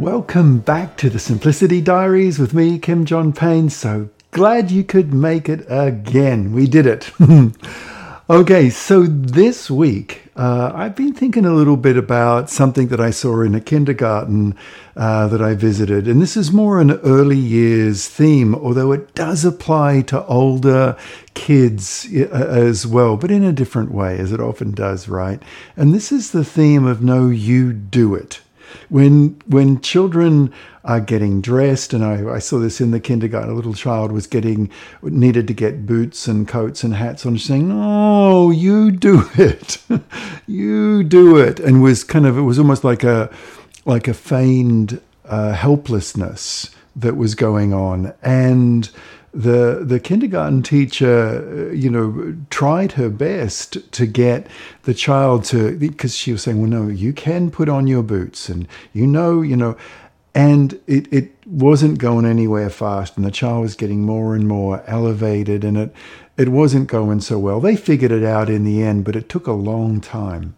Welcome back to the Simplicity Diaries with me, Kim John Payne. So glad you could make it again. We did it. okay, so this week uh, I've been thinking a little bit about something that I saw in a kindergarten uh, that I visited. And this is more an early years theme, although it does apply to older kids uh, as well, but in a different way, as it often does, right? And this is the theme of No, You Do It when when children are getting dressed, and I, I, saw this in the kindergarten. A little child was getting needed to get boots and coats and hats on, saying, "No, you do it, you do it," and was kind of it was almost like a like a feigned uh, helplessness that was going on, and the the kindergarten teacher, you know, tried her best to get the child to because she was saying, "Well, no, you can put on your boots, and you know, you know." And it, it wasn't going anywhere fast, and the child was getting more and more elevated, and it it wasn't going so well. They figured it out in the end, but it took a long time.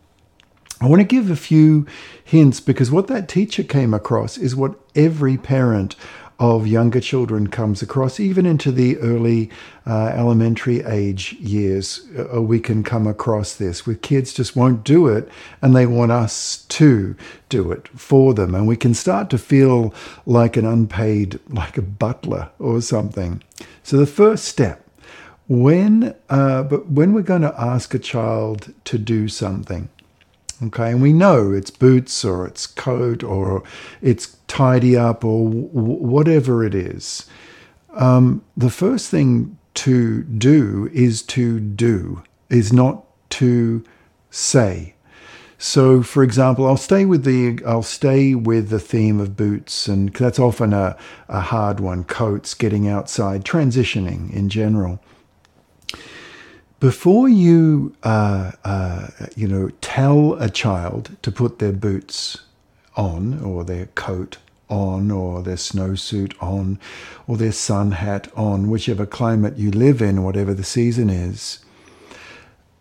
I want to give a few hints because what that teacher came across is what every parent of younger children comes across, even into the early uh, elementary age years, uh, we can come across this with kids just won't do it and they want us to do it for them. And we can start to feel like an unpaid, like a butler or something. So the first step, when, uh, but when we're going to ask a child to do something, Okay, and we know it's boots or it's coat or it's tidy up or w- whatever it is. Um, the first thing to do is to do, is not to say. So, for example, I'll stay with the I'll stay with the theme of boots, and that's often a, a hard one. Coats, getting outside, transitioning in general before you, uh, uh, you know, tell a child to put their boots on or their coat on or their snowsuit on or their sun hat on, whichever climate you live in, whatever the season is,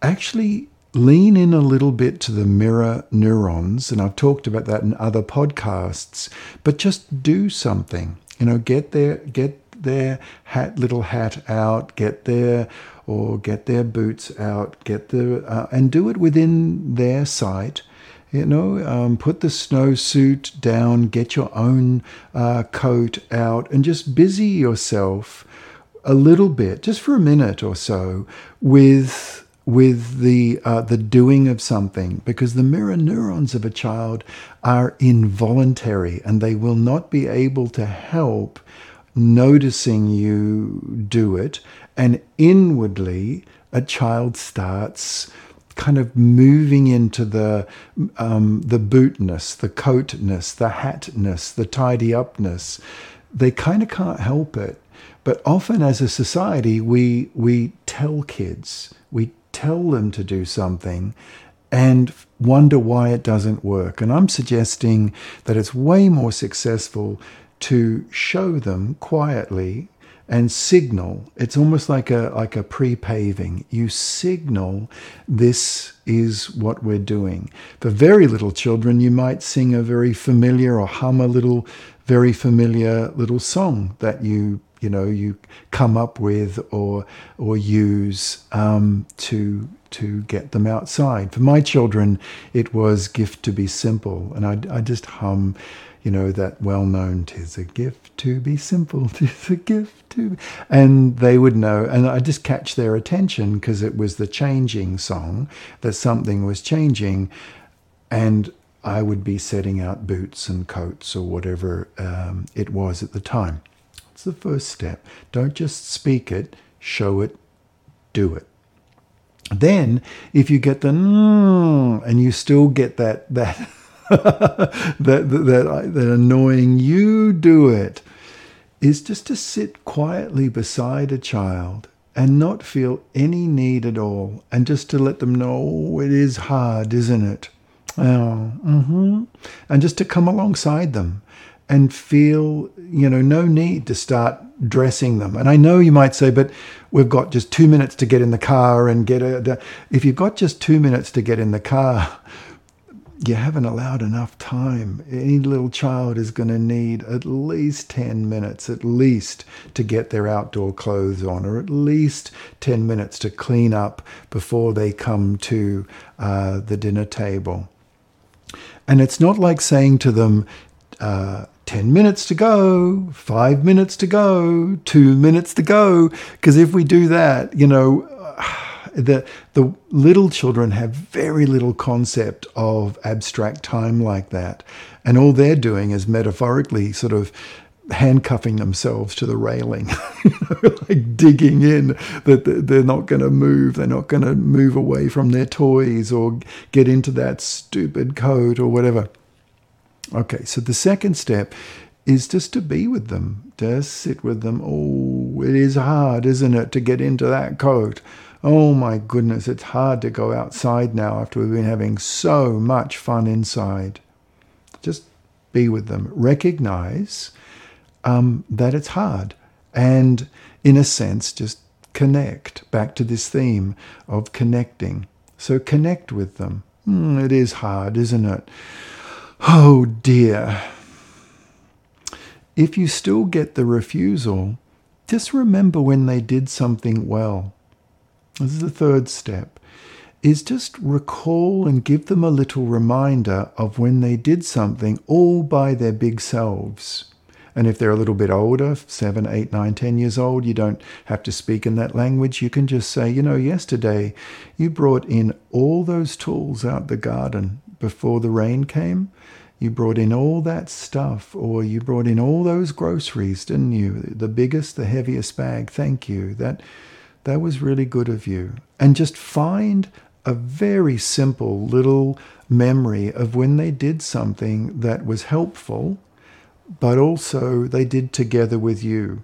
actually lean in a little bit to the mirror neurons. And I've talked about that in other podcasts, but just do something. You know, get their, get their hat, little hat out, get their or get their boots out, get the uh, and do it within their sight. You know, um, put the snowsuit down, get your own uh, coat out, and just busy yourself a little bit, just for a minute or so, with with the uh, the doing of something because the mirror neurons of a child are involuntary and they will not be able to help noticing you do it and inwardly a child starts kind of moving into the um, the bootness, the coatness, the hatness, the tidy upness. They kind of can't help it. But often as a society, we we tell kids, we tell them to do something and wonder why it doesn't work. And I'm suggesting that it's way more successful to show them quietly and signal. It's almost like a like a pre-paving. You signal this is what we're doing. For very little children, you might sing a very familiar or hum a little very familiar little song that you you know you come up with or or use um, to to get them outside. For my children, it was "Gift to Be Simple," and I, I just hum you know, that well known, tis a gift to be simple, tis a gift to be. And they would know, and I just catch their attention because it was the changing song, that something was changing. And I would be setting out boots and coats or whatever um, it was at the time. It's the first step. Don't just speak it, show it, do it. Then, if you get the mm, and you still get that that that, that, that annoying you do it is just to sit quietly beside a child and not feel any need at all and just to let them know oh, it is hard isn't it oh mm-hmm. and just to come alongside them and feel you know no need to start dressing them and i know you might say but we've got just two minutes to get in the car and get a if you've got just two minutes to get in the car you haven't allowed enough time. Any little child is going to need at least 10 minutes, at least, to get their outdoor clothes on, or at least 10 minutes to clean up before they come to uh, the dinner table. And it's not like saying to them, uh, 10 minutes to go, five minutes to go, two minutes to go. Because if we do that, you know, the the little children have very little concept of abstract time like that, and all they're doing is metaphorically sort of handcuffing themselves to the railing, like digging in that they're not going to move, they're not going to move away from their toys or get into that stupid coat or whatever. Okay, so the second step is just to be with them, just sit with them. Oh, it is hard, isn't it, to get into that coat? Oh my goodness, it's hard to go outside now after we've been having so much fun inside. Just be with them. Recognize um, that it's hard. And in a sense, just connect back to this theme of connecting. So connect with them. Mm, it is hard, isn't it? Oh dear. If you still get the refusal, just remember when they did something well. This is the third step. Is just recall and give them a little reminder of when they did something all by their big selves. And if they're a little bit older, seven, eight, nine, ten years old, you don't have to speak in that language. You can just say, you know, yesterday you brought in all those tools out the garden before the rain came. You brought in all that stuff, or you brought in all those groceries, didn't you? The biggest, the heaviest bag. Thank you. That that was really good of you. And just find a very simple little memory of when they did something that was helpful, but also they did together with you.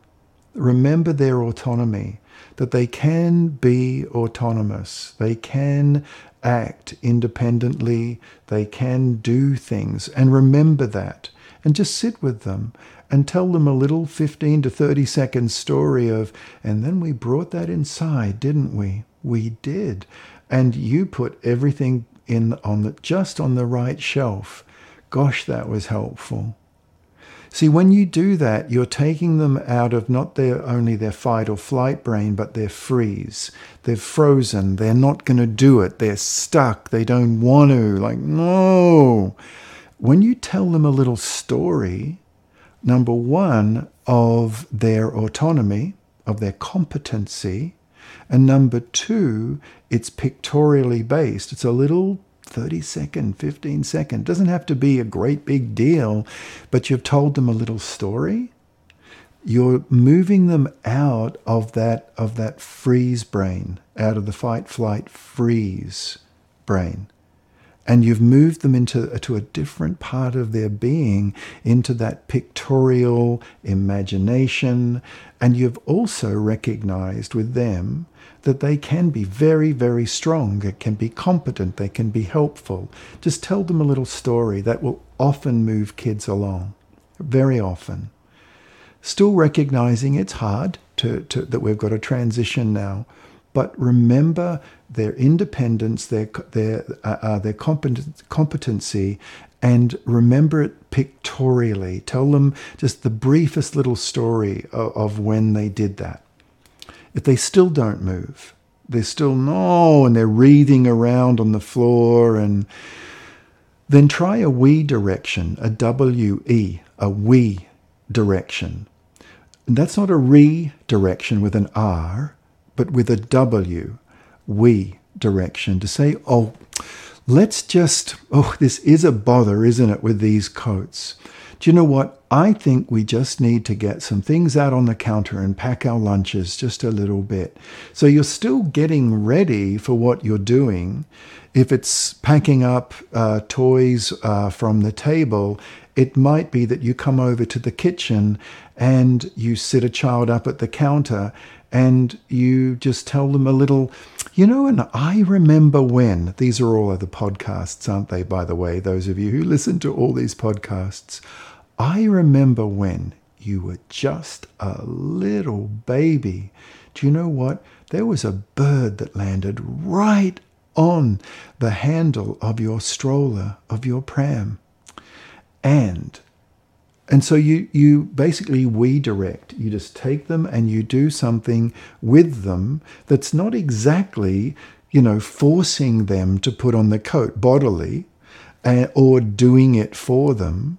Remember their autonomy, that they can be autonomous, they can act independently, they can do things, and remember that. And just sit with them and tell them a little 15 to 30 second story of, and then we brought that inside, didn't we? We did. And you put everything in on the just on the right shelf. Gosh, that was helpful. See, when you do that, you're taking them out of not their only their fight or flight brain, but their freeze. They're frozen. They're not going to do it. They're stuck. They don't want to. Like, no. When you tell them a little story, number one, of their autonomy, of their competency, and number two, it's pictorially based. It's a little 30 second, 15 second. Doesn't have to be a great big deal, but you've told them a little story. You're moving them out of that of that freeze brain, out of the fight flight freeze brain and you've moved them into to a different part of their being into that pictorial imagination and you've also recognized with them that they can be very very strong they can be competent they can be helpful just tell them a little story that will often move kids along very often still recognizing it's hard to, to that we've got a transition now but remember their independence, their their uh, uh, their competency, and remember it pictorially. Tell them just the briefest little story of, of when they did that. If they still don't move, they're still no, and they're wreathing around on the floor, and then try a we direction, a W E, a we direction. And that's not a re direction with an R but with a W, we direction to say, oh, let's just, oh, this is a bother, isn't it, with these coats? Do you know what? I think we just need to get some things out on the counter and pack our lunches just a little bit. So you're still getting ready for what you're doing. If it's packing up uh, toys uh, from the table, it might be that you come over to the kitchen and you sit a child up at the counter and you just tell them a little, you know, and I remember when, these are all other podcasts, aren't they, by the way, those of you who listen to all these podcasts. I remember when you were just a little baby. Do you know what? There was a bird that landed right on the handle of your stroller, of your pram. And and so you you basically we direct. You just take them and you do something with them that's not exactly, you know, forcing them to put on the coat bodily uh, or doing it for them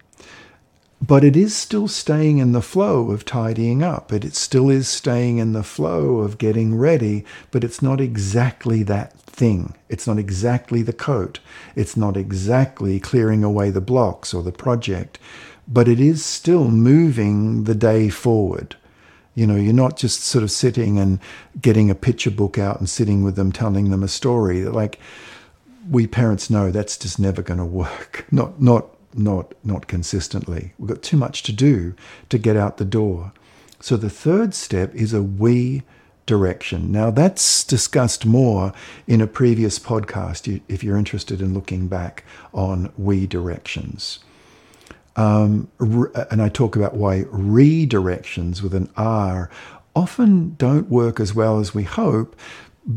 but it is still staying in the flow of tidying up. It, it still is staying in the flow of getting ready, but it's not exactly that thing. It's not exactly the coat. It's not exactly clearing away the blocks or the project, but it is still moving the day forward. You know, you're not just sort of sitting and getting a picture book out and sitting with them, telling them a story. Like we parents know that's just never going to work. Not not not not consistently. We've got too much to do to get out the door. So the third step is a we direction. Now that's discussed more in a previous podcast if you're interested in looking back on we directions. Um, and I talk about why redirections with an R often don't work as well as we hope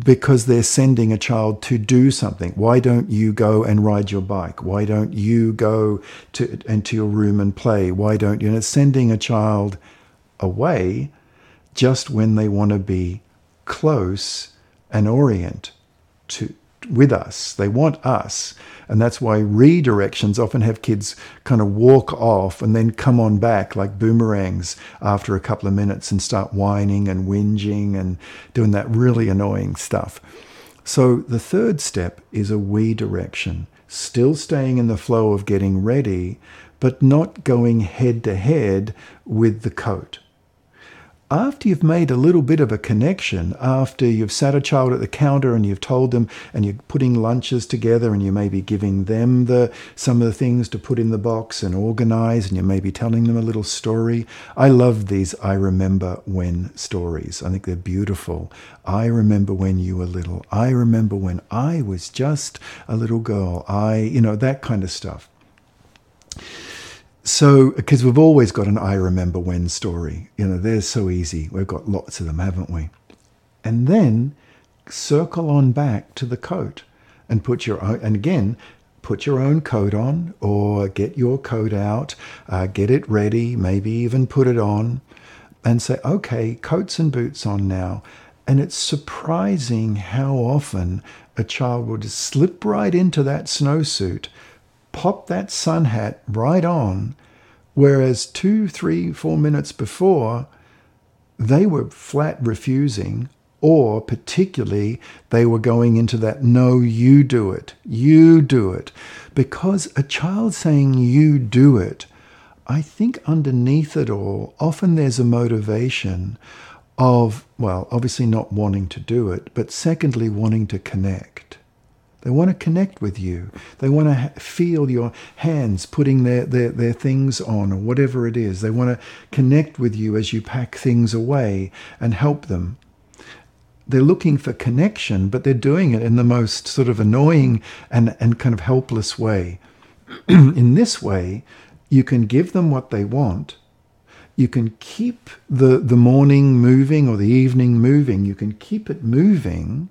because they're sending a child to do something. Why don't you go and ride your bike? Why don't you go to into your room and play? Why don't you? And it's sending a child away just when they want to be close and orient to with us. They want us. And that's why redirections often have kids kind of walk off and then come on back like boomerangs after a couple of minutes and start whining and whinging and doing that really annoying stuff. So the third step is a we direction, still staying in the flow of getting ready, but not going head to head with the coat after you've made a little bit of a connection, after you've sat a child at the counter and you've told them and you're putting lunches together and you may be giving them the some of the things to put in the box and organize and you may be telling them a little story. I love these I remember when stories. I think they're beautiful. I remember when you were little. I remember when I was just a little girl. I, you know, that kind of stuff. So, because we've always got an I remember when story, you know, they're so easy. We've got lots of them, haven't we? And then circle on back to the coat and put your own, and again, put your own coat on or get your coat out, uh, get it ready, maybe even put it on and say, okay, coats and boots on now. And it's surprising how often a child will just slip right into that snowsuit pop that sun hat right on, whereas two, three, four minutes before, they were flat refusing, or particularly they were going into that no, you do it, you do it. Because a child saying you do it, I think underneath it all, often there's a motivation of, well, obviously not wanting to do it, but secondly, wanting to connect. They want to connect with you. They want to feel your hands putting their, their, their things on or whatever it is. They want to connect with you as you pack things away and help them. They're looking for connection, but they're doing it in the most sort of annoying and, and kind of helpless way. in this way, you can give them what they want. You can keep the, the morning moving or the evening moving. You can keep it moving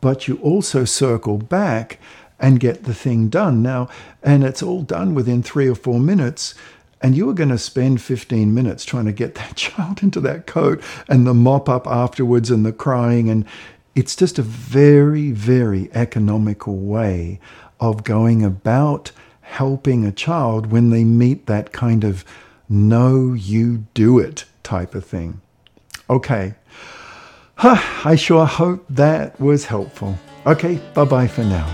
but you also circle back and get the thing done. Now, and it's all done within three or four minutes. And you are going to spend 15 minutes trying to get that child into that coat and the mop up afterwards and the crying. And it's just a very, very economical way of going about helping a child when they meet that kind of no, you do it type of thing. Okay, I sure hope that was helpful. Okay, bye bye for now.